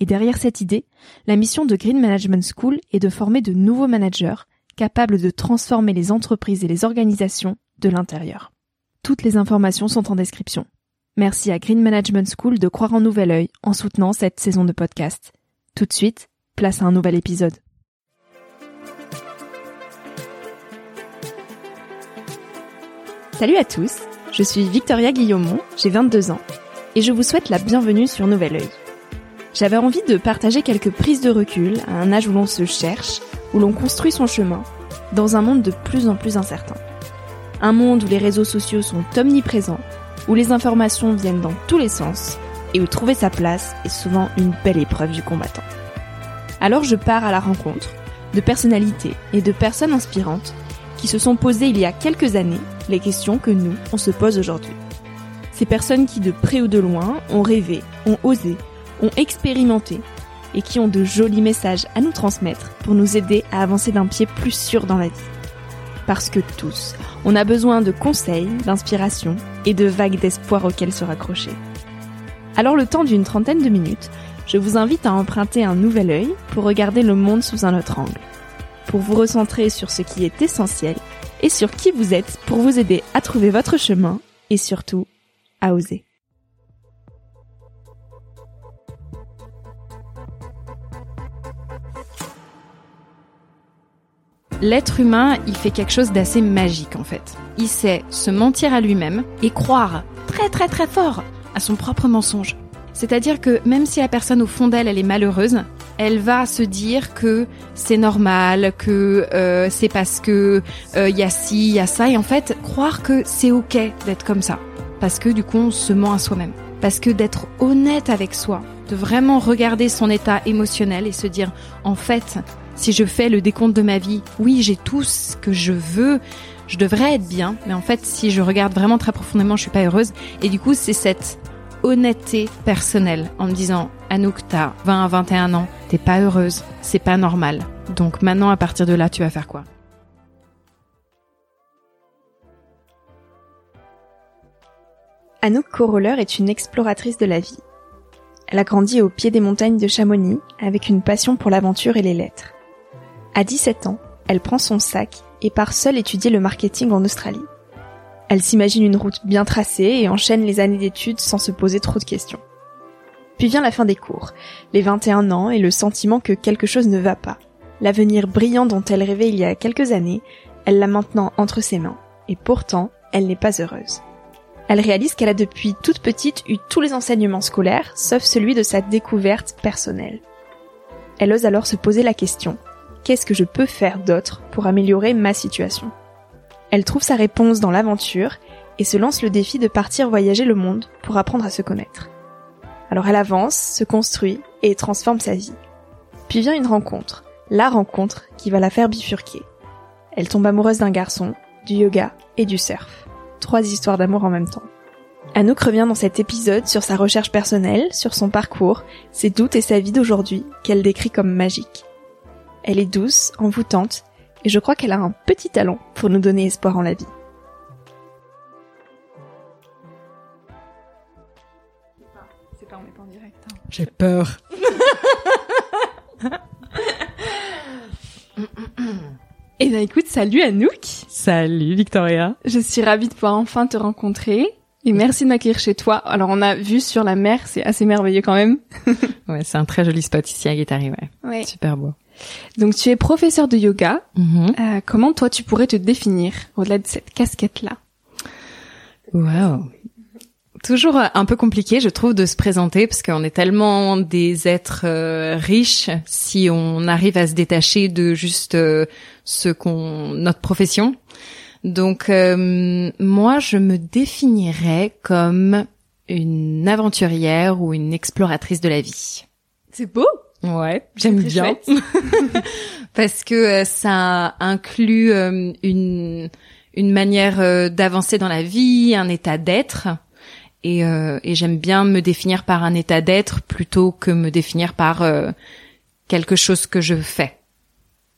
et derrière cette idée, la mission de Green Management School est de former de nouveaux managers capables de transformer les entreprises et les organisations de l'intérieur. Toutes les informations sont en description. Merci à Green Management School de croire en nouvel œil en soutenant cette saison de podcast. Tout de suite, place à un nouvel épisode. Salut à tous, je suis Victoria Guillaumont, j'ai 22 ans, et je vous souhaite la bienvenue sur Nouvel Oeil. J'avais envie de partager quelques prises de recul à un âge où l'on se cherche, où l'on construit son chemin, dans un monde de plus en plus incertain. Un monde où les réseaux sociaux sont omniprésents, où les informations viennent dans tous les sens, et où trouver sa place est souvent une belle épreuve du combattant. Alors je pars à la rencontre de personnalités et de personnes inspirantes qui se sont posées il y a quelques années les questions que nous, on se pose aujourd'hui. Ces personnes qui de près ou de loin ont rêvé, ont osé, ont expérimenté et qui ont de jolis messages à nous transmettre pour nous aider à avancer d'un pied plus sûr dans la vie. Parce que tous, on a besoin de conseils, d'inspiration et de vagues d'espoir auxquelles se raccrocher. Alors le temps d'une trentaine de minutes, je vous invite à emprunter un nouvel œil pour regarder le monde sous un autre angle, pour vous recentrer sur ce qui est essentiel et sur qui vous êtes pour vous aider à trouver votre chemin et surtout à oser. L'être humain, il fait quelque chose d'assez magique en fait. Il sait se mentir à lui-même et croire très très très fort à son propre mensonge. C'est-à-dire que même si la personne au fond d'elle, elle est malheureuse, elle va se dire que c'est normal, que euh, c'est parce que il euh, y a ci, il y a ça, et en fait croire que c'est ok d'être comme ça, parce que du coup on se ment à soi-même, parce que d'être honnête avec soi, de vraiment regarder son état émotionnel et se dire en fait si je fais le décompte de ma vie, oui, j'ai tout ce que je veux, je devrais être bien, mais en fait, si je regarde vraiment très profondément, je suis pas heureuse. Et du coup, c'est cette honnêteté personnelle en me disant, Anouk, t'as 20 à 21 ans, t'es pas heureuse, c'est pas normal. Donc maintenant, à partir de là, tu vas faire quoi? Anouk Coroller est une exploratrice de la vie. Elle a grandi au pied des montagnes de Chamonix avec une passion pour l'aventure et les lettres. À 17 ans, elle prend son sac et part seule étudier le marketing en Australie. Elle s'imagine une route bien tracée et enchaîne les années d'études sans se poser trop de questions. Puis vient la fin des cours, les 21 ans et le sentiment que quelque chose ne va pas. L'avenir brillant dont elle rêvait il y a quelques années, elle l'a maintenant entre ses mains, et pourtant, elle n'est pas heureuse. Elle réalise qu'elle a depuis toute petite eu tous les enseignements scolaires, sauf celui de sa découverte personnelle. Elle ose alors se poser la question, qu'est-ce que je peux faire d'autre pour améliorer ma situation? Elle trouve sa réponse dans l'aventure et se lance le défi de partir voyager le monde pour apprendre à se connaître. Alors elle avance, se construit et transforme sa vie. Puis vient une rencontre, la rencontre qui va la faire bifurquer. Elle tombe amoureuse d'un garçon, du yoga et du surf. Trois histoires d'amour en même temps. Anouk revient dans cet épisode sur sa recherche personnelle, sur son parcours, ses doutes et sa vie d'aujourd'hui qu'elle décrit comme magique. Elle est douce, envoûtante, et je crois qu'elle a un petit talent pour nous donner espoir en la vie. C'est pas, on est pas en direct. Hein. J'ai peur. Eh bien écoute, salut Anouk Salut Victoria Je suis ravie de pouvoir enfin te rencontrer. Et merci de m'accueillir chez toi. Alors on a vu sur la mer, c'est assez merveilleux quand même. ouais, c'est un très joli spot ici à Guétari, ouais. Ouais. Super beau. Donc tu es professeur de yoga. Mhm. Euh, comment toi tu pourrais te définir au-delà de cette casquette-là? Wow. Toujours euh, un peu compliqué, je trouve, de se présenter parce qu'on est tellement des êtres euh, riches si on arrive à se détacher de juste euh, ce qu'on notre profession. Donc euh, moi, je me définirais comme une aventurière ou une exploratrice de la vie. C'est beau. Ouais, j'aime bien parce que ça inclut une une manière d'avancer dans la vie, un état d'être. Et, euh, et j'aime bien me définir par un état d'être plutôt que me définir par euh, quelque chose que je fais,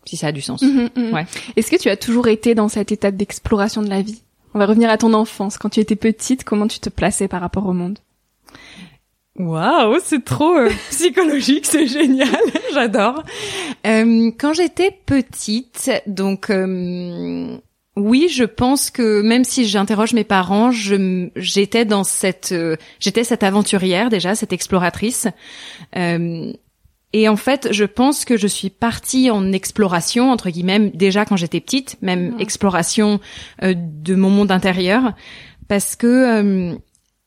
si ça a du sens. Mhm, mhm. Ouais. Est-ce que tu as toujours été dans cette étape d'exploration de la vie? On va revenir à ton enfance. Quand tu étais petite, comment tu te plaçais par rapport au monde? Waouh, c'est trop euh, psychologique, c'est génial, j'adore. Euh, quand j'étais petite, donc euh, oui, je pense que même si j'interroge mes parents, j'étais dans cette euh, j'étais cette aventurière déjà, cette exploratrice. Euh, et en fait, je pense que je suis partie en exploration entre guillemets déjà quand j'étais petite, même Mhm. exploration euh, de mon monde intérieur, parce que euh,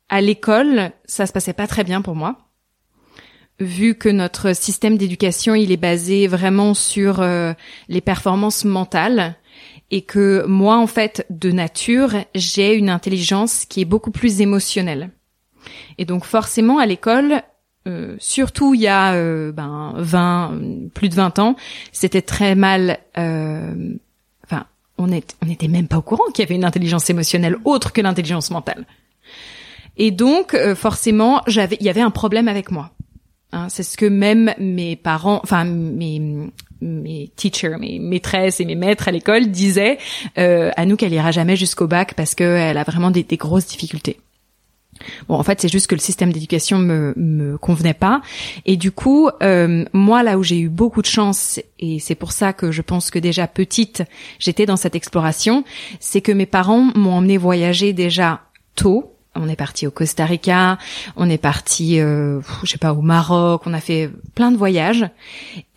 à l'école, ça se passait pas très bien pour moi. Vu que notre système d'éducation, il est basé vraiment sur euh, les performances mentales et que moi, en fait, de nature, j'ai une intelligence qui est beaucoup plus émotionnelle. Et donc, forcément, à l'école, euh, surtout il y a euh, ben, 20, plus de 20 ans, c'était très mal... euh, Enfin, on est- on n'était même pas au courant qu'il y avait une intelligence émotionnelle autre que l'intelligence mentale. Et donc, euh, forcément, j'avais, il y avait un problème avec moi. Hein, c'est ce que même mes parents, enfin mes mes teachers, mes maîtresses et mes maîtres à l'école disaient euh, à nous qu'elle ira jamais jusqu'au bac parce qu'elle a vraiment des, grosses difficultés. Bon, en fait, c'est juste que le système d'éducation me me convenait pas, et du coup, euh, moi là où j'ai eu beaucoup de chance, et c'est pour ça que je pense que déjà petite, j'étais dans cette exploration, c'est que mes parents m'ont emmené voyager déjà tôt. On est parti au Costa Rica, on est parti, euh, je sais pas, au Maroc, on a fait plein de voyages.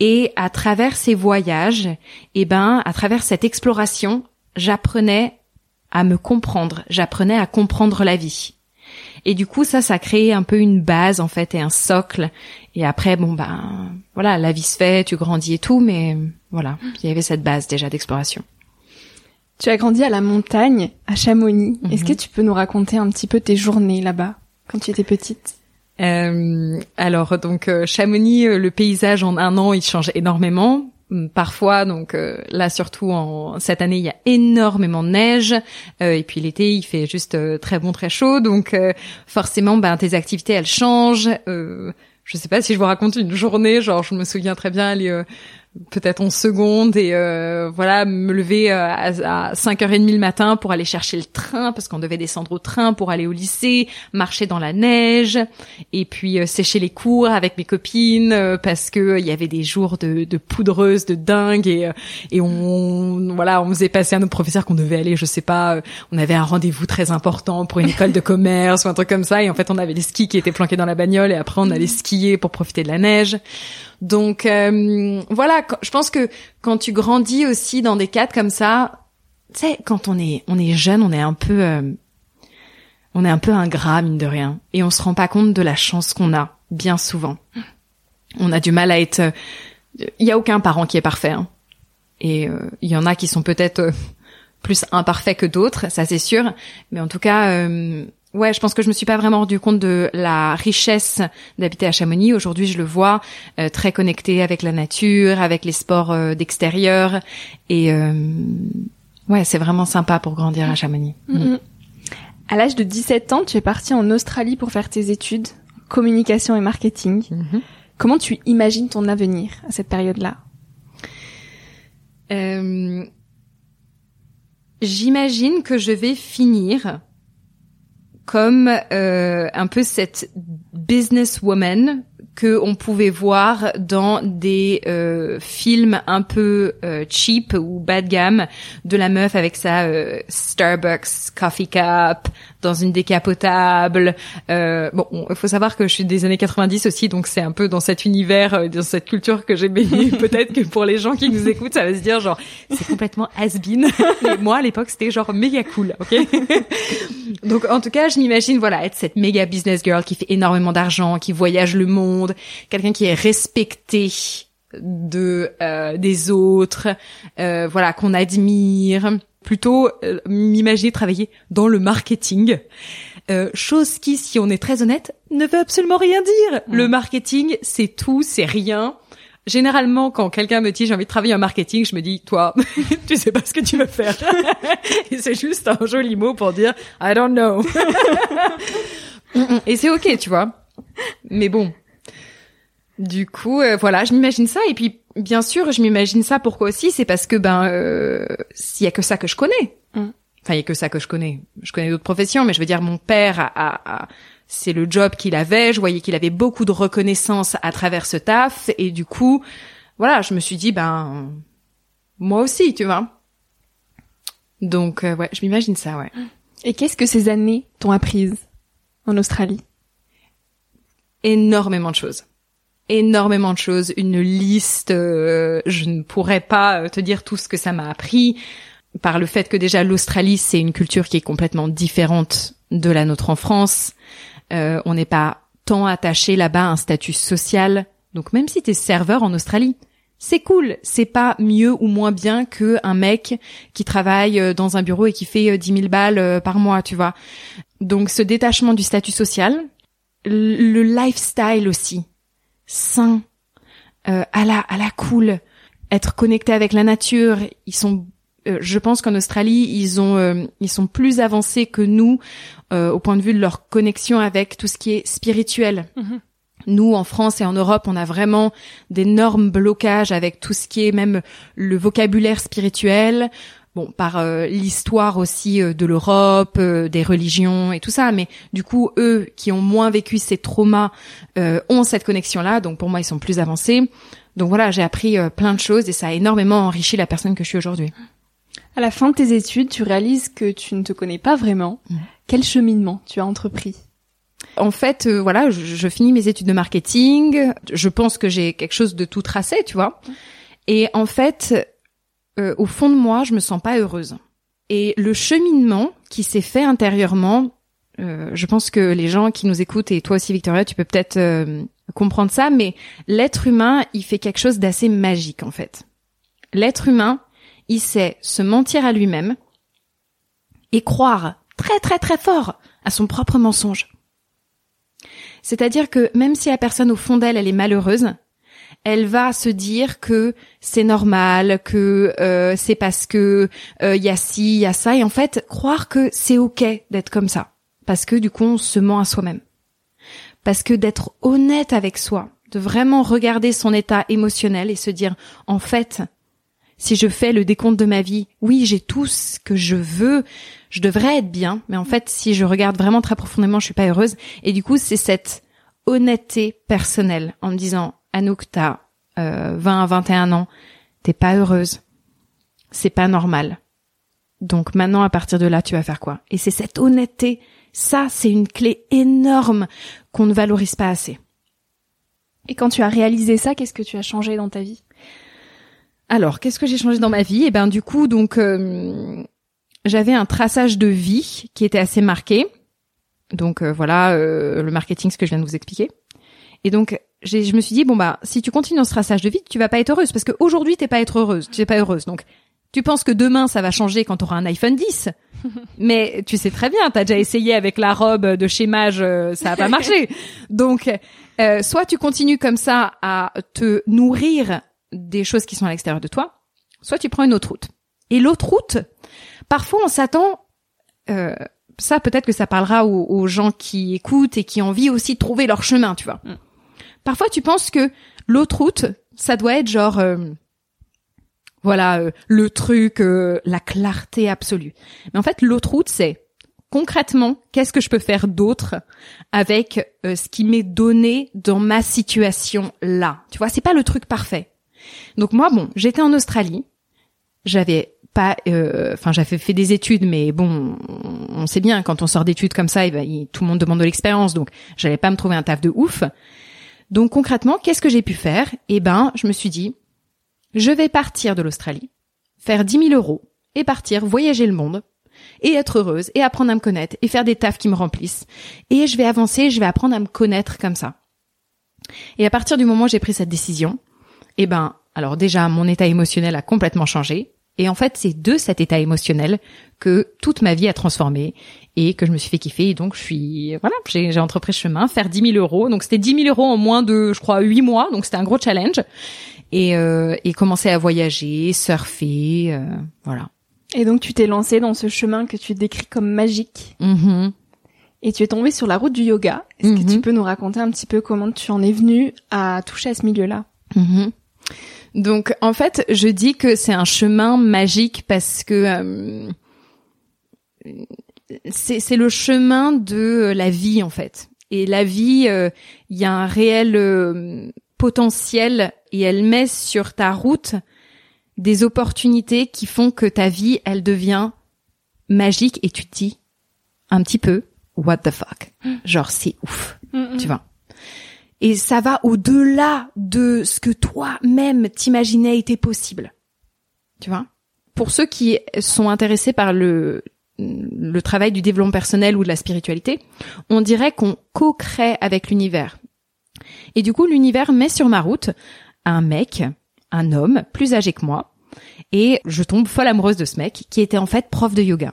Et à travers ces voyages, eh ben, à travers cette exploration, j'apprenais à me comprendre, j'apprenais à comprendre la vie. Et du coup, ça, ça crée un peu une base en fait et un socle. Et après, bon ben, voilà, la vie se fait, tu grandis et tout, mais voilà, il y avait cette base déjà d'exploration. Tu as grandi à la montagne, à Chamonix. Mhm. Est-ce que tu peux nous raconter un petit peu tes journées là-bas, quand tu étais petite? Euh, alors donc euh, Chamonix, euh, le paysage en un an, il change énormément. Hum, Parfois, donc euh, là surtout en cette année, il y a énormément de neige euh, et puis l'été, il fait juste euh, très bon, très chaud. Donc euh, forcément, ben tes activités elles changent. Euh, je sais pas si je vous raconte une journée, genre je me souviens très bien aller euh, peut-être en seconde et euh, voilà me lever euh, à, à 5h30 le matin pour aller chercher le train parce qu'on devait descendre au train pour aller au lycée, marcher dans la neige et puis euh, sécher les cours avec mes copines euh, parce que euh, il y avait des jours de, de poudreuse de dingue et euh, et on voilà on faisait passer à nos professeurs qu'on devait aller je sais pas euh, on avait un rendez-vous très important pour une école de commerce ou un truc comme ça et en fait on avait les skis qui étaient planqués dans la bagnole et après on allait skier pour profiter de la neige. Donc euh, je pense que quand tu grandis aussi dans des cadres comme ça, tu sais, quand on est on est jeune, on est un peu euh, on est un peu ingrat mine de rien et on se rend pas compte de la chance qu'on a bien souvent. On a du mal à être il y a aucun parent qui est parfait hein. et euh, il y en a qui sont peut-être euh, plus imparfaits que d'autres, ça c'est sûr, mais en tout cas euh, Ouais, je pense que je me suis pas vraiment rendu compte de la richesse d'habiter à Chamonix. Aujourd'hui, je le vois euh, très connecté avec la nature, avec les sports euh, d'extérieur, et euh, ouais, c'est vraiment sympa pour grandir à Chamonix. Mm. À l'âge de 17 ans, tu es partie en Australie pour faire tes études, communication et marketing. Mhm. Comment tu imagines ton avenir à cette période-là? Euh, J'imagine que je vais finir comme euh, un peu cette businesswoman que on pouvait voir dans des euh, films un peu euh, cheap ou bas de gamme de la meuf avec sa euh, Starbucks coffee cup dans une décapotable. Euh, bon, il faut savoir que je suis des années 90 aussi, donc c'est un peu dans cet univers, dans cette culture que j'ai baigné. Peut-être que pour les gens qui nous écoutent, ça va se dire genre c'est complètement has-been. Mais moi à l'époque c'était genre méga cool, ok? Donc en tout cas, je m'imagine voilà être cette méga business girl qui fait énormément d'argent, qui voyage le monde, quelqu'un qui est respecté de euh, des autres, euh, voilà qu'on admire. Plutôt euh, m'imaginer travailler dans le marketing. Euh, chose qui, si on est très honnête, ne veut absolument rien dire. Mm. Le marketing, c'est tout, c'est rien. Généralement, quand quelqu'un me dit j'ai envie de travailler en marketing, je me dis toi, tu sais pas ce que tu veux faire. Et c'est juste un joli mot pour dire I don't know. et c'est ok, tu vois. Mais bon. Du coup, euh, voilà, je m'imagine ça. Et puis, bien sûr, je m'imagine ça. Pourquoi aussi C'est parce que ben, euh, s'il y a que ça que je connais. Mm. Enfin, il y a que ça que je connais. Je connais d'autres professions, mais je veux dire, mon père a, a- a- c'est le job qu'il avait. Je voyais qu'il avait beaucoup de reconnaissance à travers ce taf, et du coup, voilà, je me suis dit, ben, moi aussi, tu vois. Donc, euh, ouais, je m'imagine ça, ouais. Et qu'est-ce que ces années t'ont apprise en Australie? Énormément de choses. Énormément de choses, une liste, euh, je ne pourrais pas euh, te dire tout ce que ça m'a appris, par le fait que déjà l'Australie, c'est une culture qui est complètement différente de la nôtre en France. Euh, on n'est pas tant attaché là-bas à un statut social. Donc même si t'es serveur en Australie, c'est cool. C'est pas mieux ou moins bien que un mec qui travaille euh, dans un bureau et qui fait euh, 10 000 balles euh, par mois, tu vois. Donc ce détachement du statut social, le lifestyle aussi, sain, euh, à la à la cool, être connecté avec la nature. Ils sont, euh, je pense qu'en Australie, ils ont, euh, ils sont plus avancés que nous euh, au point de vue de leur connexion avec tout ce qui est spirituel. Mhm. Nous, en France et en Europe, on a vraiment d'énormes blocages avec tout ce qui est même le vocabulaire spirituel. Bon, par euh, l'histoire aussi euh, de l'Europe, euh, des religions et tout ça. Mais du coup, eux qui ont moins vécu ces traumas euh, ont cette connexion-là. Donc pour moi, ils sont plus avancés. Donc voilà, j'ai appris euh, plein de choses et ça a énormément enrichi la personne que je suis aujourd'hui. À la fin de tes études, tu réalises que tu ne te connais pas vraiment. Mhm. Quel cheminement tu as entrepris? En fait, euh, voilà, je, je finis mes études de marketing. Je pense que j'ai quelque chose de tout tracé, tu vois. Et en fait, euh, au fond de moi, je me sens pas heureuse. Et le cheminement qui s'est fait intérieurement, euh, je pense que les gens qui nous écoutent et toi aussi Victoria, tu peux peut-être euh, comprendre ça, mais l'être humain, il fait quelque chose d'assez magique en fait. L'être humain, il sait se mentir à lui-même et croire très très très fort à son propre mensonge. C'est-à-dire que même si la personne au fond d'elle, elle est malheureuse, elle va se dire que c'est normal, que euh, c'est parce que euh, il y a ci, il y a ça, et en fait croire que c'est ok d'être comme ça, parce que du coup on se ment à soi-même, parce que d'être honnête avec soi, de vraiment regarder son état émotionnel et se dire en fait si je fais le décompte de ma vie, oui, j'ai tout ce que je veux, je devrais être bien, mais en fait, si je regarde vraiment très profondément, je suis pas heureuse. Et du coup, c'est cette honnêteté personnelle en me disant, Anouk, t'as euh, 20 à 21 ans, t'es pas heureuse, c'est pas normal. Donc maintenant, à partir de là, tu vas faire quoi? Et c'est cette honnêteté, ça, c'est une clé énorme qu'on ne valorise pas assez. Et quand tu as réalisé ça, qu'est-ce que tu as changé dans ta vie? Alors, qu'est-ce que j'ai changé dans ma vie? Eh ben, du coup, donc, euh, j'avais un traçage de vie qui était assez marqué. Donc euh, voilà, euh, le marketing, ce que je viens de vous expliquer. Et donc, je me suis dit bon bah, si tu continues dans ce traçage de vie, tu vas pas être heureuse parce qu'aujourd'hui t'es pas être heureuse, tu es pas heureuse. Donc, tu penses que demain ça va changer quand tu auras un iPhone 10, mais tu sais très bien, t'as déjà essayé avec la robe de chez Mage, euh, ça a pas marché. Donc, euh, soit tu continues comme ça à te nourrir des choses qui sont à l'extérieur de toi, soit tu prends une autre route. Et l'autre route, parfois on s'attend, euh, ça peut-être que ça parlera aux, aux gens qui écoutent et qui ont envie aussi de trouver leur chemin, tu vois. Mm. Parfois tu penses que l'autre route, ça doit être genre, euh, voilà, euh, le truc, euh, la clarté absolue. Mais en fait, l'autre route, c'est concrètement, qu'est-ce que je peux faire d'autre avec euh, ce qui m'est donné dans ma situation là Tu vois, c'est pas le truc parfait. Donc moi, bon, j'étais en Australie, j'avais pas, euh, enfin, j'avais fait des études, mais bon, on sait bien quand on sort d'études comme ça, tout le monde demande de l'expérience, donc j'allais pas me trouver un taf de ouf. Donc concrètement, qu'est-ce que j'ai pu faire? Eh ben, je me suis dit, je vais partir de l'Australie, faire 10 000 euros et partir voyager le monde et être heureuse et apprendre à me connaître et faire des tafs qui me remplissent. Et je vais avancer, je vais apprendre à me connaître comme ça. Et à partir du moment où j'ai pris cette décision, eh ben, alors déjà, mon état émotionnel a complètement changé. Et en fait, c'est de cet état émotionnel que toute ma vie a transformé et que je me suis fait kiffer. Et donc, je suis, voilà, j'ai, j'ai entrepris ce chemin, faire 10 000 euros. Donc, c'était 10 000 euros en moins de, je crois, 8 mois. Donc, c'était un gros challenge. Et, euh, et commencer à voyager, surfer, euh, voilà. Et donc tu t'es lancé dans ce chemin que tu décris comme magique. Mm-hmm. Et tu es tombé sur la route du yoga. Est-ce que tu Mm-hmm. peux nous raconter un petit peu comment tu en es venu à toucher à ce milieu-là? Mhm. Donc en fait, je dis que c'est un chemin magique parce que euh, c'est le chemin de la vie en fait. Et la vie, euh, il y a un réel euh, potentiel et elle met sur ta route des opportunités qui font que ta vie, elle devient magique et tu te dis un petit peu what the fuck? Genre c'est ouf, tu vois. Et ça va au-delà de ce que toi-même t'imaginais était possible. Tu vois? Pour ceux qui sont intéressés par le travail du développement personnel ou de la spiritualité, on dirait qu'on co-crée avec l'univers. Et du coup, l'univers met sur ma route un mec, un homme plus âgé que moi, et je tombe folle amoureuse de ce mec qui était en fait prof de yoga.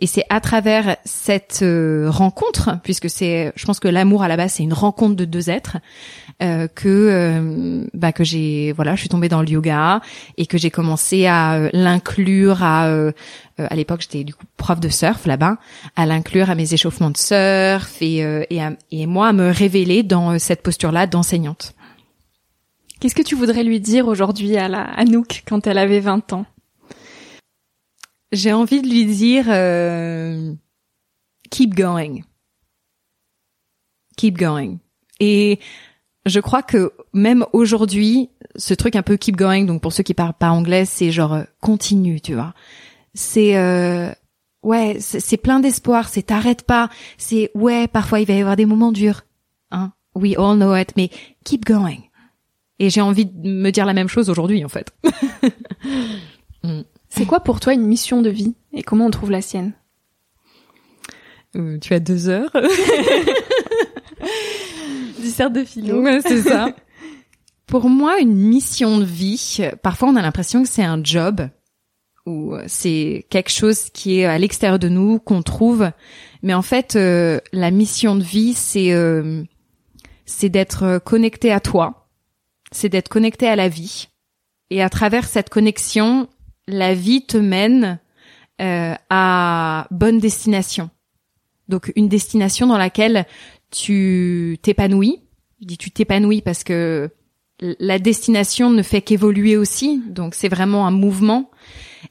Et c'est à travers cette euh, rencontre, puisque c'est, je pense que l'amour à la base c'est une rencontre de deux êtres, euh, que euh, bah, que j'ai, voilà, je suis tombée dans le yoga et que j'ai commencé à euh, l'inclure à, euh, à l'époque j'étais du coup prof de surf là-bas, à l'inclure à mes échauffements de surf et et, à- et moi à me révéler dans cette posture-là d'enseignante. Qu'est-ce que tu voudrais lui dire aujourd'hui à la Anouk quand elle avait 20 ans? J'ai envie de lui dire euh, keep going. Keep going. Et je crois que même aujourd'hui, ce truc un peu keep going, donc pour ceux qui parlent pas anglais, c'est genre euh, continue, tu vois. C'est euh, ouais, c'est plein d'espoir, c'est t'arrêtes pas, c'est ouais, parfois il va y avoir des moments durs. Hein? We all know it, mais keep going. Et j'ai envie de me dire la même chose aujourd'hui en fait. C'est quoi pour toi une mission de vie et comment on trouve la sienne? Euh, tu as deux heures. Dissert de philo. Ouais, c'est ça. Pour moi, une mission de vie, parfois on a l'impression que c'est un job ou c'est quelque chose qui est à l'extérieur de nous qu'on trouve, mais en fait, euh, la mission de vie, c'est euh, c'est d'être connecté à toi, c'est d'être connecté à la vie, et à travers cette connexion, la vie te mène euh, à bonne destination. Donc une destination dans laquelle tu t'épanouis. Je dis tu t'épanouis parce que la destination ne fait qu'évoluer aussi, donc c'est vraiment un mouvement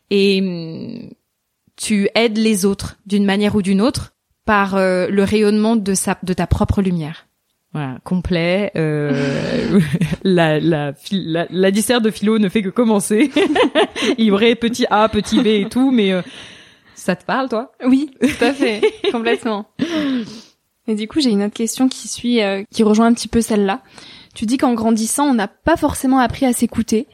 et hum, tu aides les autres d'une manière ou d'une autre par euh, le rayonnement de ta propre lumière. Voilà, complet. Euh, la, la, la, la dissert de philo ne fait que commencer. Il y aurait petit A, petit B et tout, mais euh, ça te parle, toi? Oui, tout à fait, complètement. Et du coup, j'ai une autre question qui suit, euh, qui rejoint un petit peu celle-là. Tu dis qu'en grandissant, on n'a pas forcément appris à s'écouter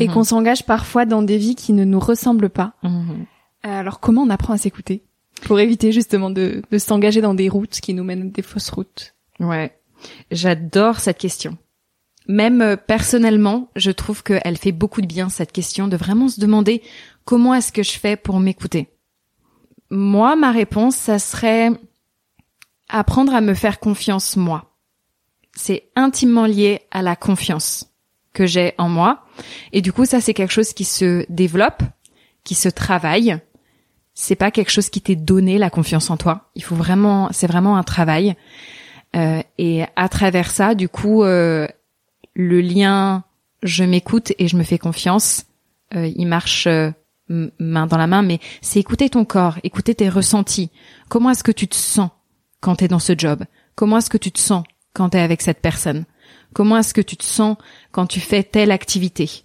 et qu'on s'engage parfois dans des vies qui ne nous ressemblent pas. Mhm. Euh, Alors, comment on apprend à s'écouter pour éviter justement de, de s'engager dans des routes qui nous mènent des fausses routes? Ouais, j'adore cette question. Même euh, personnellement, je trouve qu'elle fait beaucoup de bien cette question de vraiment se demander comment est-ce que je fais pour m'écouter. Moi, ma réponse, ça serait apprendre à me faire confiance moi. C'est intimement lié à la confiance que j'ai en moi. Et du coup, ça, c'est quelque chose qui se développe, qui se travaille. C'est pas quelque chose qui t'est donné la confiance en toi. Il faut vraiment, c'est vraiment un travail. Euh, et à travers ça, du coup, euh, le lien je m'écoute et je me fais confiance, euh, il marche euh, main dans la main, mais c'est écouter ton corps, écouter tes ressentis. Comment est-ce que tu te sens quand tu es dans ce job? Comment est-ce que tu te sens quand tu es avec cette personne? Comment est-ce que tu te sens quand tu fais telle activité?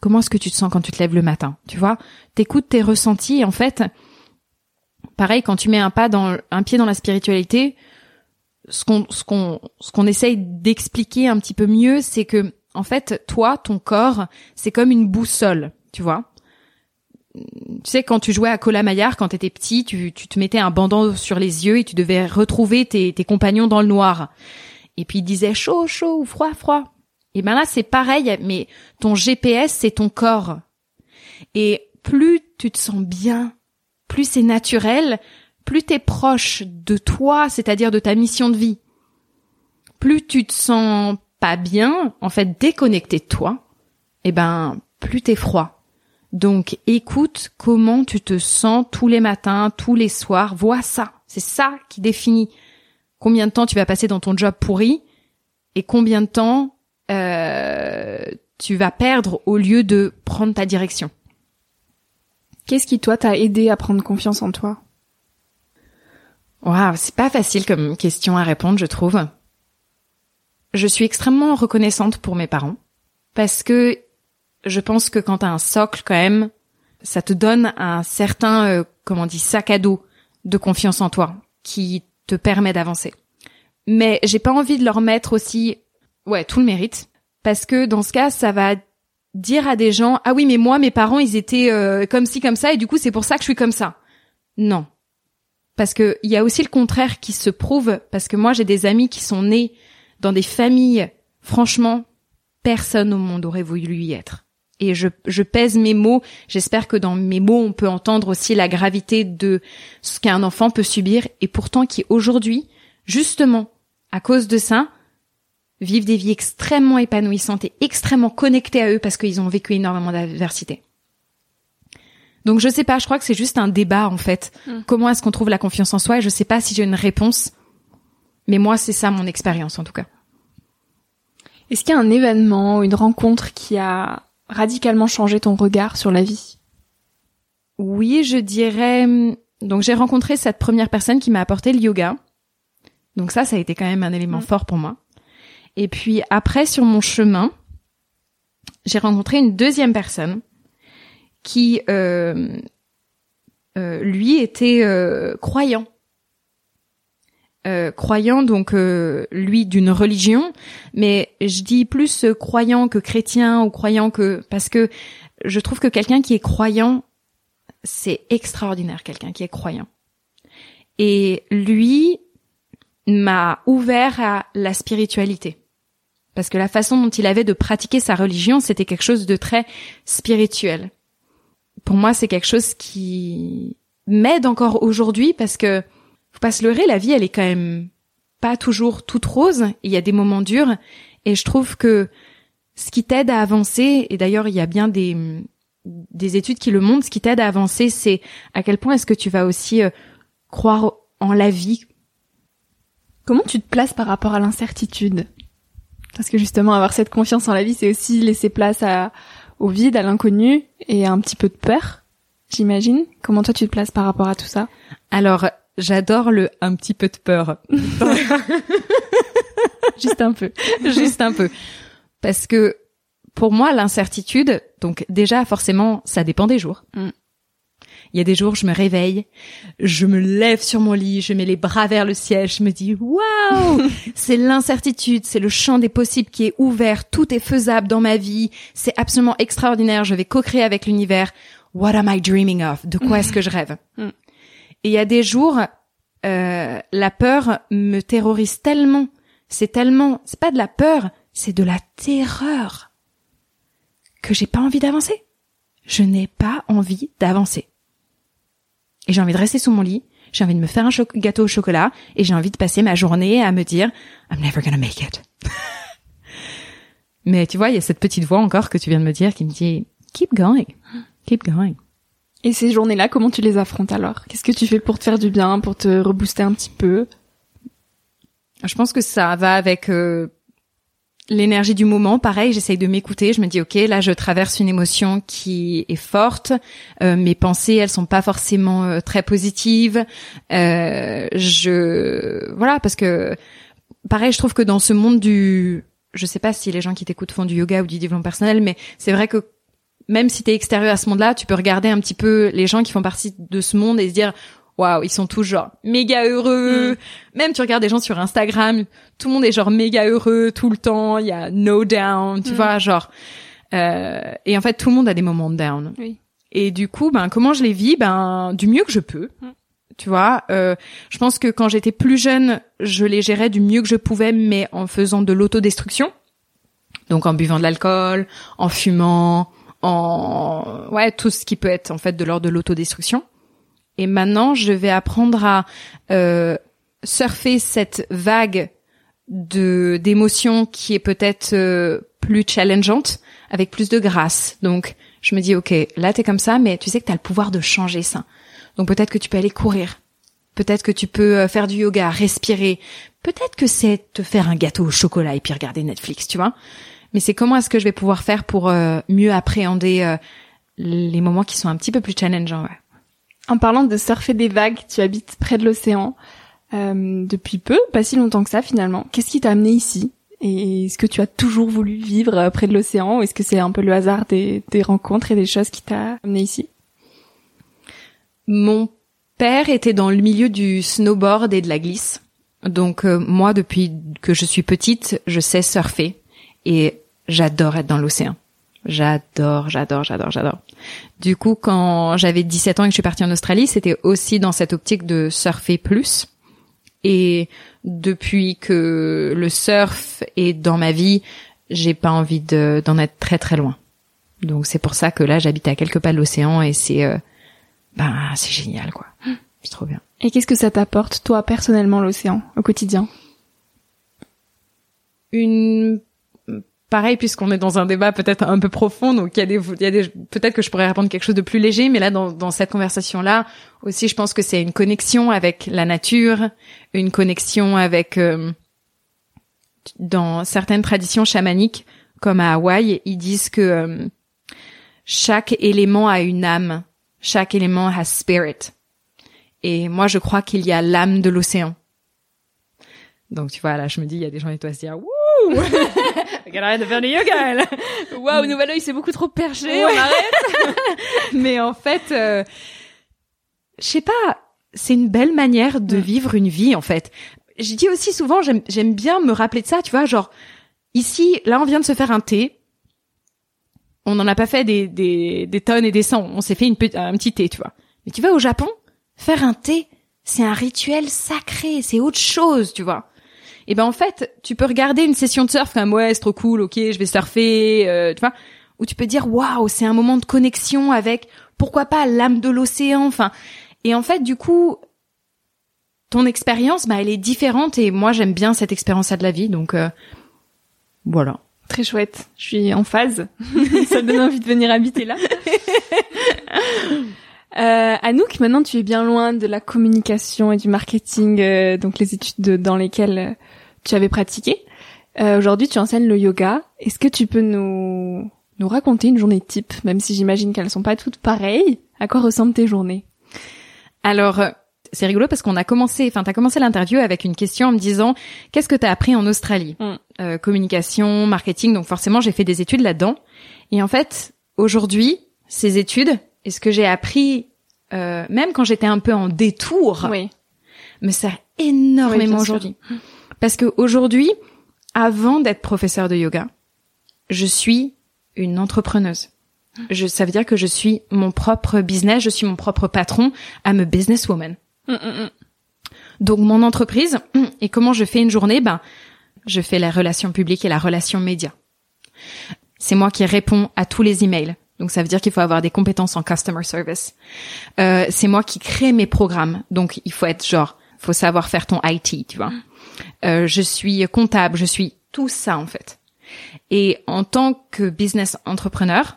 Comment est-ce que tu te sens quand tu te lèves le matin? Tu vois? T'écoutes tes ressentis et en fait, pareil, quand tu mets un pas dans un pied dans la spiritualité, ce qu'on ce qu'on ce qu'on essaye d'expliquer un petit peu mieux, c'est que en fait, toi, ton corps, c'est comme une boussole, tu vois. Tu sais, quand tu jouais à Colamaillard, quand t'étais petit, tu, tu te mettais un bandeau sur les yeux et tu devais retrouver tes, tes compagnons dans le noir. Et puis il disait chaud, chaud ou froid, froid. Et ben là, c'est pareil, mais ton GPS, c'est ton corps. Et plus tu te sens bien, plus c'est naturel, plus t'es proche de toi, c'est-à-dire de ta mission de vie, plus tu te sens pas bien, en fait déconnecté de toi, eh ben plus t'es froid. Donc écoute comment tu te sens tous les matins, tous les soirs, vois ça. C'est ça qui définit combien de temps tu vas passer dans ton job pourri et combien de temps euh, tu vas perdre au lieu de prendre ta direction. Qu'est-ce qui toi t'a aidé à prendre confiance en toi? Waouh, c'est pas facile comme question à répondre, je trouve. Je suis extrêmement reconnaissante pour mes parents parce que je pense que quand t'as un socle quand même, ça te donne un certain, euh, comment on dit, sac à dos de confiance en toi qui te permet d'avancer. Mais j'ai pas envie de leur mettre aussi, ouais, tout le mérite parce que dans ce cas, ça va dire à des gens, ah oui, mais moi, mes parents, ils étaient euh, comme ci, comme ça, et du coup, c'est pour ça que je suis comme ça. Non, parce que il y a aussi le contraire qui se prouve parce que moi j'ai des amis qui sont nés dans des familles franchement personne au monde aurait voulu y être. Et je, je pèse mes mots. J'espère que dans mes mots, on peut entendre aussi la gravité de ce qu'un enfant peut subir et pourtant qui aujourd'hui, justement, à cause de ça, vivent des vies extrêmement épanouissantes et extrêmement connectées à eux parce qu'ils ont vécu énormément d'adversité. Donc je sais pas, je crois que c'est juste un débat en fait. Hmm. Comment est-ce qu'on trouve la confiance en soi? Et je sais pas si j'ai une réponse, mais moi c'est ça mon expérience en tout cas. Est-ce qu'il y a un événement, une rencontre qui a radicalement changé ton regard sur la vie? Oui, je dirais. Donc j'ai rencontré cette première personne qui m'a apporté le yoga. Donc ça, ça a été quand même un élément hmm. fort pour moi. Et puis après, sur mon chemin, j'ai rencontré une deuxième personne qui euh, euh, lui était euh, croyant. croyant donc lui d'une religion, mais je dis plus croyant que chrétien ou croyant que parce que je trouve que quelqu'un qui est croyant c'est extraordinaire quelqu'un qui est croyant. Et lui m'a ouvert à la spiritualité. Parce que la façon dont il avait de pratiquer sa religion, c'était quelque chose de très spirituel pour moi, c'est quelque chose qui m'aide encore aujourd'hui parce que faut pas se leurrer, la vie, elle est quand même pas toujours toute rose. Il y a des moments durs et je trouve que ce qui t'aide à avancer, et d'ailleurs il y a bien des, des études qui le montrent, ce qui t'aide à avancer, c'est à quel point est-ce que tu vas aussi euh, croire en la vie. Comment tu te places par rapport à l'incertitude? Parce que justement, avoir cette confiance en la vie, c'est aussi laisser place à, au vide, à l'inconnu et un petit peu de peur, j'imagine. Comment toi tu te places par rapport à tout ça? Alors, j'adore le un petit peu de peur. Juste un peu. Juste un peu. Parce que pour moi, l'incertitude, donc déjà forcément, ça dépend des jours. Mm. Il y a des jours, je me réveille, je me lève sur mon lit, je mets les bras vers le ciel, je me dis waouh, c'est l'incertitude, c'est le champ des possibles qui est ouvert, tout est faisable dans ma vie, c'est absolument extraordinaire, je vais co-créer avec l'univers. What am I dreaming of? De quoi est-ce que je rêve? Mm. Et il y a des jours, euh, la peur me terrorise tellement, c'est tellement, c'est pas de la peur, c'est de la terreur que j'ai pas envie d'avancer. Je n'ai pas envie d'avancer et j'ai envie de rester sous mon lit, j'ai envie de me faire un gâteau au chocolat et j'ai envie de passer ma journée à me dire I'm never gonna make it. Mais tu vois, il y a cette petite voix encore que tu viens de me dire qui me dit keep going, keep going. Et ces journées-là, comment tu les affrontes alors? Qu'est-ce que tu fais pour te faire du bien, pour te rebooster un petit peu? Je pense que ça va avec euh, l'énergie du moment, pareil, j'essaye de m'écouter. Je me dis, ok, là, je traverse une émotion qui est forte. Euh, mes pensées, elles sont pas forcément euh, très positives. Euh, je, voilà, parce que, pareil, je trouve que dans ce monde du, je sais pas si les gens qui t'écoutent font du yoga ou du développement personnel, mais c'est vrai que même si t'es extérieur à ce monde-là, tu peux regarder un petit peu les gens qui font partie de ce monde et se dire, waouh, ils sont tous genre méga heureux. Mm. Même tu regardes des gens sur Instagram, tout le monde est genre méga heureux tout le temps. Il y a no down, tu Mm. vois, genre. Euh, et en fait, tout le monde a des moments de down. Oui. Et du coup, ben comment je les vis? Ben du mieux que je peux. Mm. Tu vois, euh, je pense que quand j'étais plus jeune, je les gérais du mieux que je pouvais, mais en faisant de l'autodestruction. Donc en buvant de l'alcool, en fumant, en ouais tout ce qui peut être en fait de l'ordre de l'autodestruction. Et maintenant, je vais apprendre à euh, surfer cette vague de d'émotions qui est peut-être euh, plus challengeante, avec plus de grâce. Donc, je me dis, ok, là t'es comme ça, mais tu sais que t'as le pouvoir de changer ça. Donc peut-être que tu peux aller courir. Peut-être que tu peux euh, faire du yoga, respirer. Peut-être que c'est te faire un gâteau au chocolat et puis regarder Netflix, tu vois. Mais c'est comment est-ce que je vais pouvoir faire pour euh, mieux appréhender euh, les moments qui sont un petit peu plus challengeants. Ouais. En parlant de surfer des vagues, tu habites près de l'océan euh, depuis peu, pas si longtemps que ça finalement. Qu'est-ce qui t'a amené ici? Et est-ce que tu as toujours voulu vivre euh, près de l'océan? Ou est-ce que c'est un peu le hasard des, des rencontres et des choses qui t'a amené ici? Mon père était dans le milieu du snowboard et de la glisse. Donc euh, moi, depuis que je suis petite, je sais surfer et j'adore être dans l'océan. J'adore, j'adore, j'adore, j'adore. Du coup, quand j'avais 17 ans et que je suis partie en Australie, c'était aussi dans cette optique de surfer plus. Et depuis que le surf est dans ma vie, j'ai pas envie de- d'en être très très loin. Donc c'est pour ça que là, j'habite à quelques pas de l'océan et c'est euh, ben c'est génial quoi. C'est trop bien. Et qu'est-ce que ça t'apporte toi personnellement l'océan au quotidien? Une pareil puisqu'on est dans un débat peut-être un peu profond donc il y a des a des peut-être que je pourrais répondre quelque chose de plus léger mais là dans dans cette conversation là aussi je pense que c'est une connexion avec la nature, une connexion avec euh, dans certaines traditions chamaniques comme à Hawaï, ils disent que euh, chaque élément a une âme, chaque élément has spirit. Et moi, je crois qu'il y a l'âme de l'océan. Donc, tu vois, là, je me dis, il y a des gens qui doivent se dire, wouh! Regarde, arrête de faire du yoga, là. Waouh, nouvel œil, c'est beaucoup trop perché, Ouais. on arrête Mais en fait, euh, je sais pas, c'est une belle manière de Mm. vivre une vie, en fait. Je dis aussi souvent, j'aime, bien me rappeler de ça, tu vois, genre, ici, là, on vient de se faire un thé. On n'en a pas fait des, des, des tonnes et des cents. On s'est fait une, un petit thé, tu vois. Mais tu vas au Japon, faire un thé, c'est un rituel sacré, c'est autre chose, tu vois. Et ben en fait, tu peux regarder une session de surf comme ouais, c'est trop cool, ok, je vais surfer, euh, tu vois, ou tu peux dire waouh, c'est un moment de connexion avec pourquoi pas l'âme de l'océan, enfin. Et en fait, du coup, ton expérience, bah elle est différente et moi j'aime bien cette expérience-là de la vie, donc euh, voilà. Très chouette, je suis en phase. ça me donne envie de venir habiter là. Euh, Anouk, maintenant tu es bien loin de la communication et du marketing, euh, donc les études de- dans lesquelles euh, tu avais pratiqué. Euh, Aujourd'hui, tu enseignes le yoga. Est-ce que tu peux nous nous raconter une journée type, même si j'imagine qu'elles sont pas toutes pareilles? À quoi ressemblent tes journées? Alors, euh, c'est rigolo parce qu'on a commencé, enfin, t'as commencé l'interview avec une question en me disant qu'est-ce que t'as appris en Australie Mm. Euh, Communication, marketing, donc forcément j'ai fait des études là-dedans. Et en fait, aujourd'hui, ces études et ce que j'ai appris, euh, même quand j'étais un peu en détour, Oui. me sert énormément aujourd'hui. Parce que aujourd'hui, avant d'être professeur de yoga, je suis une entrepreneuse. Je, ça veut dire que je suis mon propre business, je suis mon propre patron, I'm a businesswoman. Mm, mm, mm. Donc mon entreprise, et comment je fais une journée? Ben, je fais la relation publique et la relation média. C'est moi qui réponds à tous les emails. Donc ça veut dire qu'il faut avoir des compétences en customer service. Euh, c'est moi qui crée mes programmes. Donc il faut être genre, faut savoir faire ton IT, tu vois. Euh, je suis comptable, je suis tout ça en fait. Et en tant que business entrepreneur,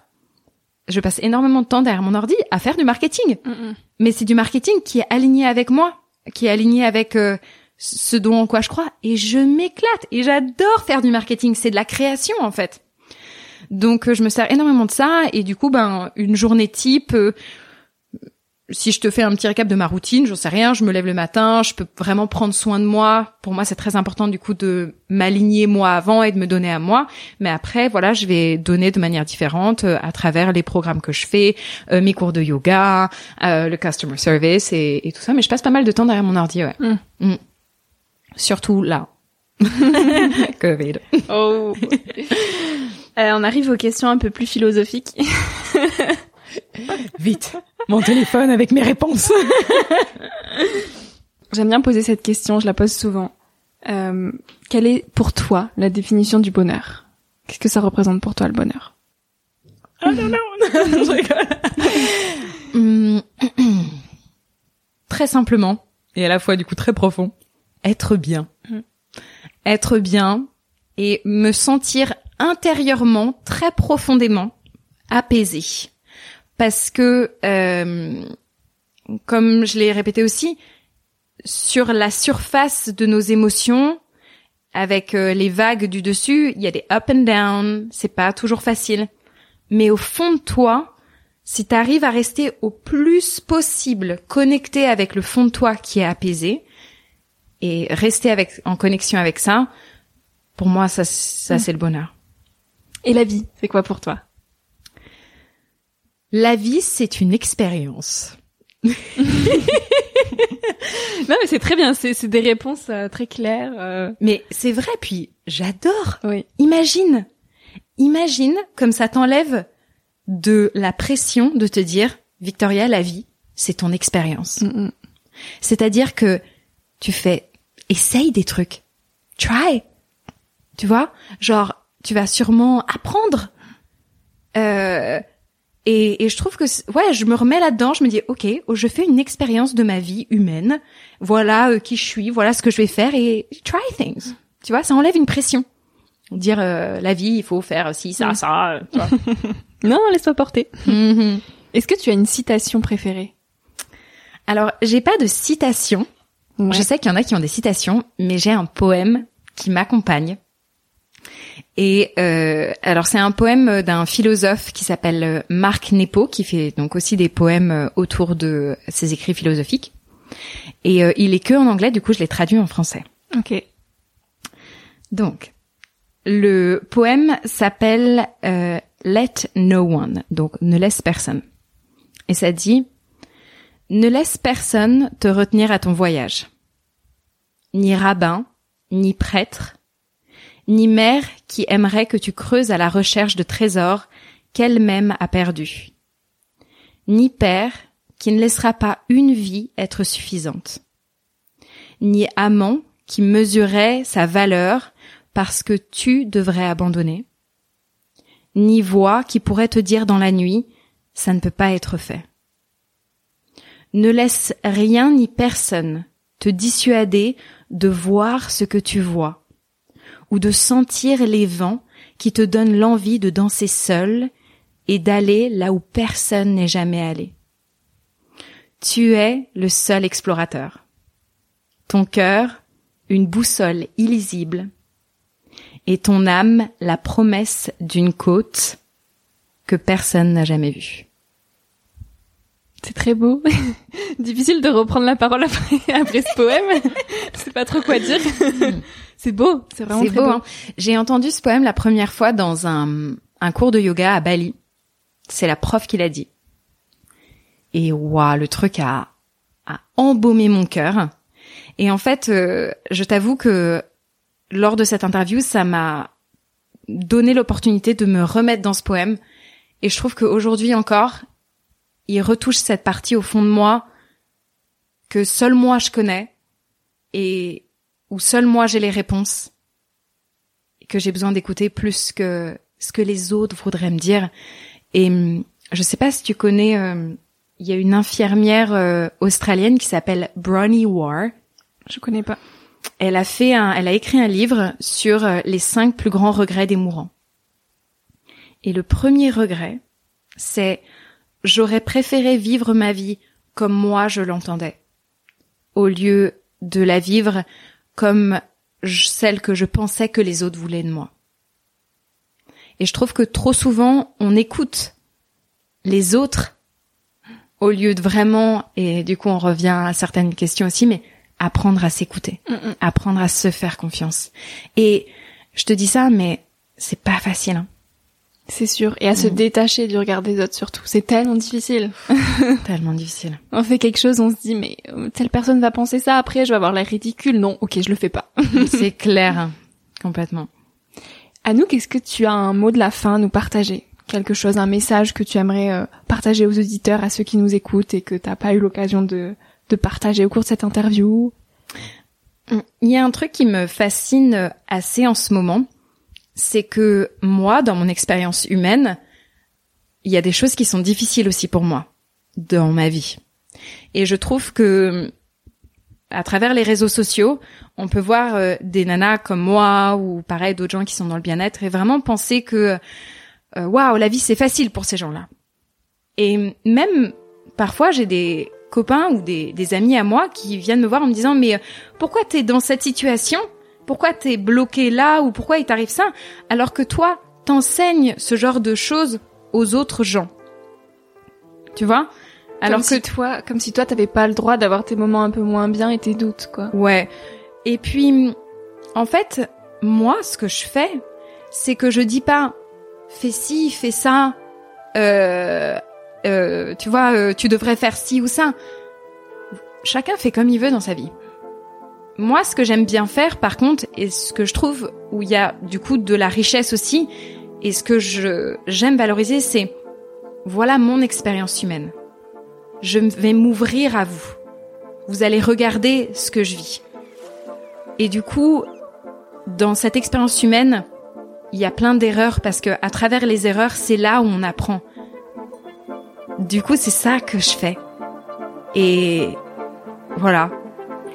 je passe énormément de temps derrière mon ordi à faire du marketing Mm, mm. mais c'est du marketing qui est aligné avec moi, qui est aligné avec euh, ce dont en quoi je crois et je m'éclate et j'adore faire du marketing, c'est de la création en fait. Donc euh, je me sers énormément de ça et du coup ben une journée type euh, si je te fais un petit récap de ma routine, j'en sais rien, je me lève le matin, je peux vraiment prendre soin de moi. Pour moi, c'est très important du coup de m'aligner moi avant et de me donner à moi. Mais après, voilà, je vais donner de manière différente euh, à travers les programmes que je fais, euh, mes cours de yoga, euh, le customer service et, et, tout ça. Mais je passe pas mal de temps derrière mon ordi, ouais. Mm. Mm. Surtout là. Covid. Oh. on arrive aux questions un peu plus philosophiques. Vite, mon téléphone avec mes réponses. J'aime bien poser cette question, je la pose souvent. Euh, quelle est pour toi la définition du bonheur? Qu'est-ce que ça représente pour toi le bonheur? Ah non, non, non, je rigole. Très simplement, et à la fois du coup très profond, être bien. Mm. Être bien et me sentir intérieurement, très profondément apaisé parce que, euh, comme je l'ai répété aussi, sur la surface de nos émotions, avec euh, les vagues du dessus, il y a des up and down, c'est pas toujours facile. Mais au fond de toi, si tu arrives à rester au plus possible connecté avec le fond de toi qui est apaisé et rester avec en connexion avec ça, pour moi ça ça mm. c'est le bonheur. Et la vie, c'est quoi pour toi? La vie, c'est une expérience. non, mais c'est très bien. C'est des réponses euh, très claires. Euh. Mais c'est vrai. Puis j'adore. Oui. Imagine, imagine comme ça t'enlève de la pression de te dire, Victoria, la vie, c'est ton expérience. Mm, mm. C'est-à-dire que tu fais, essaye des trucs, try. Tu vois, genre tu vas sûrement apprendre. Euh, et, et, je trouve que ouais, je me remets là-dedans, je me dis ok, je fais une expérience de ma vie humaine. Voilà euh, qui je suis, voilà ce que je vais faire et try things. Tu vois, ça enlève une pression. Dire euh, la vie, il faut faire ci, ça, ça. Tu vois. non, laisse-toi porter. Mm-hmm. Est-ce que tu as une citation préférée? Alors, j'ai pas de citation. Je sais qu'il y en a qui ont des citations, mais j'ai un poème qui m'accompagne et euh, alors c'est un poème d'un philosophe qui s'appelle euh, Marc Nepo, qui fait donc aussi des poèmes euh, autour de ses écrits philosophiques. Et euh, il est que en anglais, du coup je l'ai traduit en français. Ok. Donc le poème s'appelle euh, Let No One, donc ne laisse personne. Et ça dit ne laisse personne te retenir à ton voyage, ni rabbin, ni prêtre, ni mère qui aimerait que tu creuses à la recherche de trésors qu'elle-même a perdus, ni père qui ne laissera pas une vie être suffisante, ni amant qui mesurerait sa valeur parce que tu devrais abandonner, ni voix qui pourrait te dire dans la nuit ça ne peut pas être fait. Ne laisse rien ni personne te dissuader de voir ce que tu vois, ou de sentir les vents qui te donnent l'envie de danser seul et d'aller là où personne n'est jamais allé. Tu es le seul explorateur. Ton cœur, une boussole illisible, et ton âme, la promesse d'une côte que personne n'a jamais vue. C'est très beau. Difficile de reprendre la parole après, après ce poème. Je sais pas trop quoi dire. C'est beau, c'est vraiment très beau. Hein. J'ai entendu ce poème la première fois dans un, un cours de yoga à Bali. C'est la prof qui l'a dit. Et waouh, le truc a, a embaumé mon cœur. Et en fait, euh, je t'avoue que lors de cette interview, ça m'a donné l'opportunité de me remettre dans ce poème. Et je trouve qu'aujourd'hui encore, il retouche cette partie au fond de moi que seul moi je connais et où seul moi j'ai les réponses et que j'ai besoin d'écouter plus que ce que les autres voudraient me dire. Et hum, je sais pas si tu connais, euh, il y a une infirmière euh, australienne qui s'appelle Bronnie Ware. Je connais pas. Elle a fait un, elle a écrit un livre sur euh, les cinq plus grands regrets des mourants. Et le premier regret, c'est j'aurais préféré vivre ma vie comme moi je l'entendais, au lieu de la vivre comme celle que je pensais que les autres voulaient de moi. Et je trouve que trop souvent, on écoute les autres au lieu de vraiment, et du coup on revient à certaines questions aussi, mais apprendre à s'écouter, Mm, mm. apprendre à se faire confiance. Et je te dis ça, mais c'est pas facile. hein. C'est sûr. Et à se Mm. détacher du regard des autres surtout. C'est tellement difficile. Tellement difficile. On fait quelque chose, on se dit, mais euh, telle personne va penser ça après, je vais avoir l'air ridicule. Non, ok, je le fais pas. c'est clair, complètement. Anouk, est-ce que tu as un mot de la fin à nous partager? Quelque chose, un message que tu aimerais euh, partager aux auditeurs, à ceux qui nous écoutent et que t'as pas eu l'occasion de, de partager au cours de cette interview? Il y a un truc qui me fascine assez en ce moment, c'est que moi, dans mon expérience humaine, il y a des choses qui sont difficiles aussi pour moi dans ma vie. Et je trouve que à travers les réseaux sociaux, on peut voir euh, des nanas comme moi ou pareil d'autres gens qui sont dans le bien-être et vraiment penser que euh, waouh, la vie c'est facile pour ces gens-là. Et même parfois j'ai des copains ou des, des amis à moi qui viennent me voir en me disant mais pourquoi t'es dans cette situation? Pourquoi t'es bloqué là ou pourquoi il t'arrive ça alors que toi t'enseignes ce genre de choses aux autres gens? Tu vois? Alors comme que si toi, comme si toi t'avais pas le droit d'avoir tes moments un peu moins bien et tes doutes, quoi. Ouais. Et puis, en fait, moi, ce que je fais, c'est que je dis pas, fais ci, fais ça, euh, euh, tu vois, euh, tu devrais faire ci ou ça. Chacun fait comme il veut dans sa vie. Moi, ce que j'aime bien faire, par contre, et ce que je trouve où il y a du coup de la richesse aussi, et ce que je j'aime valoriser, c'est voilà mon expérience humaine. Je vais m'ouvrir à vous. Vous allez regarder ce que je vis. Et du coup, dans cette expérience humaine, il y a plein d'erreurs parce que à travers les erreurs, c'est là où on apprend. Du coup, c'est ça que je fais. Et voilà.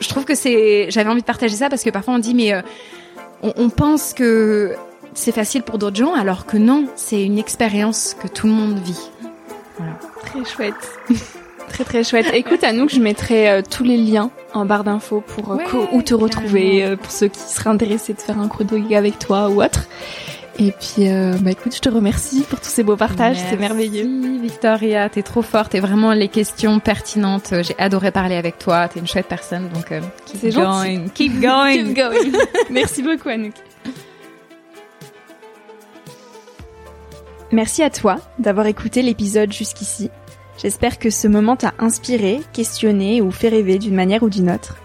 Je trouve que c'est. J'avais envie de partager ça parce que parfois on dit mais euh, on, on pense que c'est facile pour d'autres gens alors que non, c'est une expérience que tout le monde vit. Voilà. Très chouette. très très chouette. Écoute, Anouk, je mettrai euh, tous les liens en barre d'infos pour euh, Ouais, où te retrouver, euh, pour ceux qui seraient intéressés de faire un de yoga avec toi ou autre. Et puis, euh, bah écoute, je te remercie pour tous ces beaux partages, c'est merveilleux. Merci, Victoria, t'es trop forte et vraiment les questions pertinentes. J'ai adoré parler avec toi. T'es une chouette personne, donc euh, keep going, keep going. Keep going. Merci beaucoup, Anouk. Merci à toi d'avoir écouté l'épisode jusqu'ici. J'espère que ce moment t'a inspiré, questionné ou fait rêver d'une manière ou d'une autre.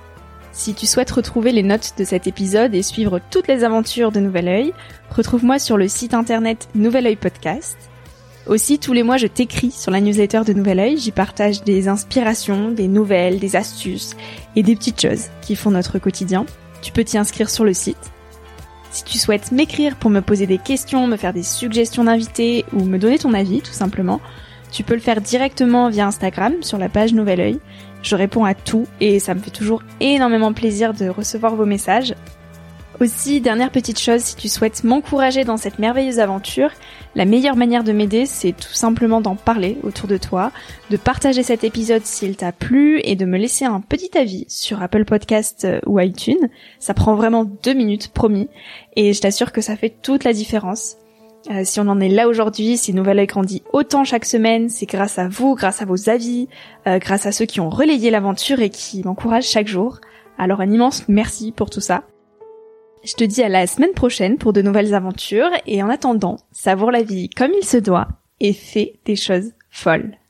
Si tu souhaites retrouver les notes de cet épisode et suivre toutes les aventures de Nouvel Oeil, retrouve-moi sur le site internet Nouvel Oeil Podcast. Aussi, tous les mois, je t'écris sur la newsletter de Nouvel Oeil. J'y partage des inspirations, des nouvelles, des astuces et des petites choses qui font notre quotidien. Tu peux t'y inscrire sur le site. Si tu souhaites m'écrire pour me poser des questions, me faire des suggestions d'invités ou me donner ton avis, tout simplement, tu peux le faire directement via Instagram sur la page Nouvel Oeil. Je réponds à tout et ça me fait toujours énormément plaisir de recevoir vos messages. Aussi, dernière petite chose, si tu souhaites m'encourager dans cette merveilleuse aventure, la meilleure manière de m'aider, c'est tout simplement d'en parler autour de toi, de partager cet épisode s'il t'a plu et de me laisser un petit avis sur Apple Podcast euh, ou iTunes. Ça prend vraiment deux minutes, promis, et je t'assure que ça fait toute la différence. Euh, si on en est là aujourd'hui, si Nouvelle grandit autant chaque semaine, c'est grâce à vous, grâce à vos avis, euh, grâce à ceux qui ont relayé l'aventure et qui m'encouragent chaque jour. Alors un immense merci pour tout ça. Je te dis à la semaine prochaine pour de nouvelles aventures et en attendant, savoure la vie comme il se doit et fais des choses folles.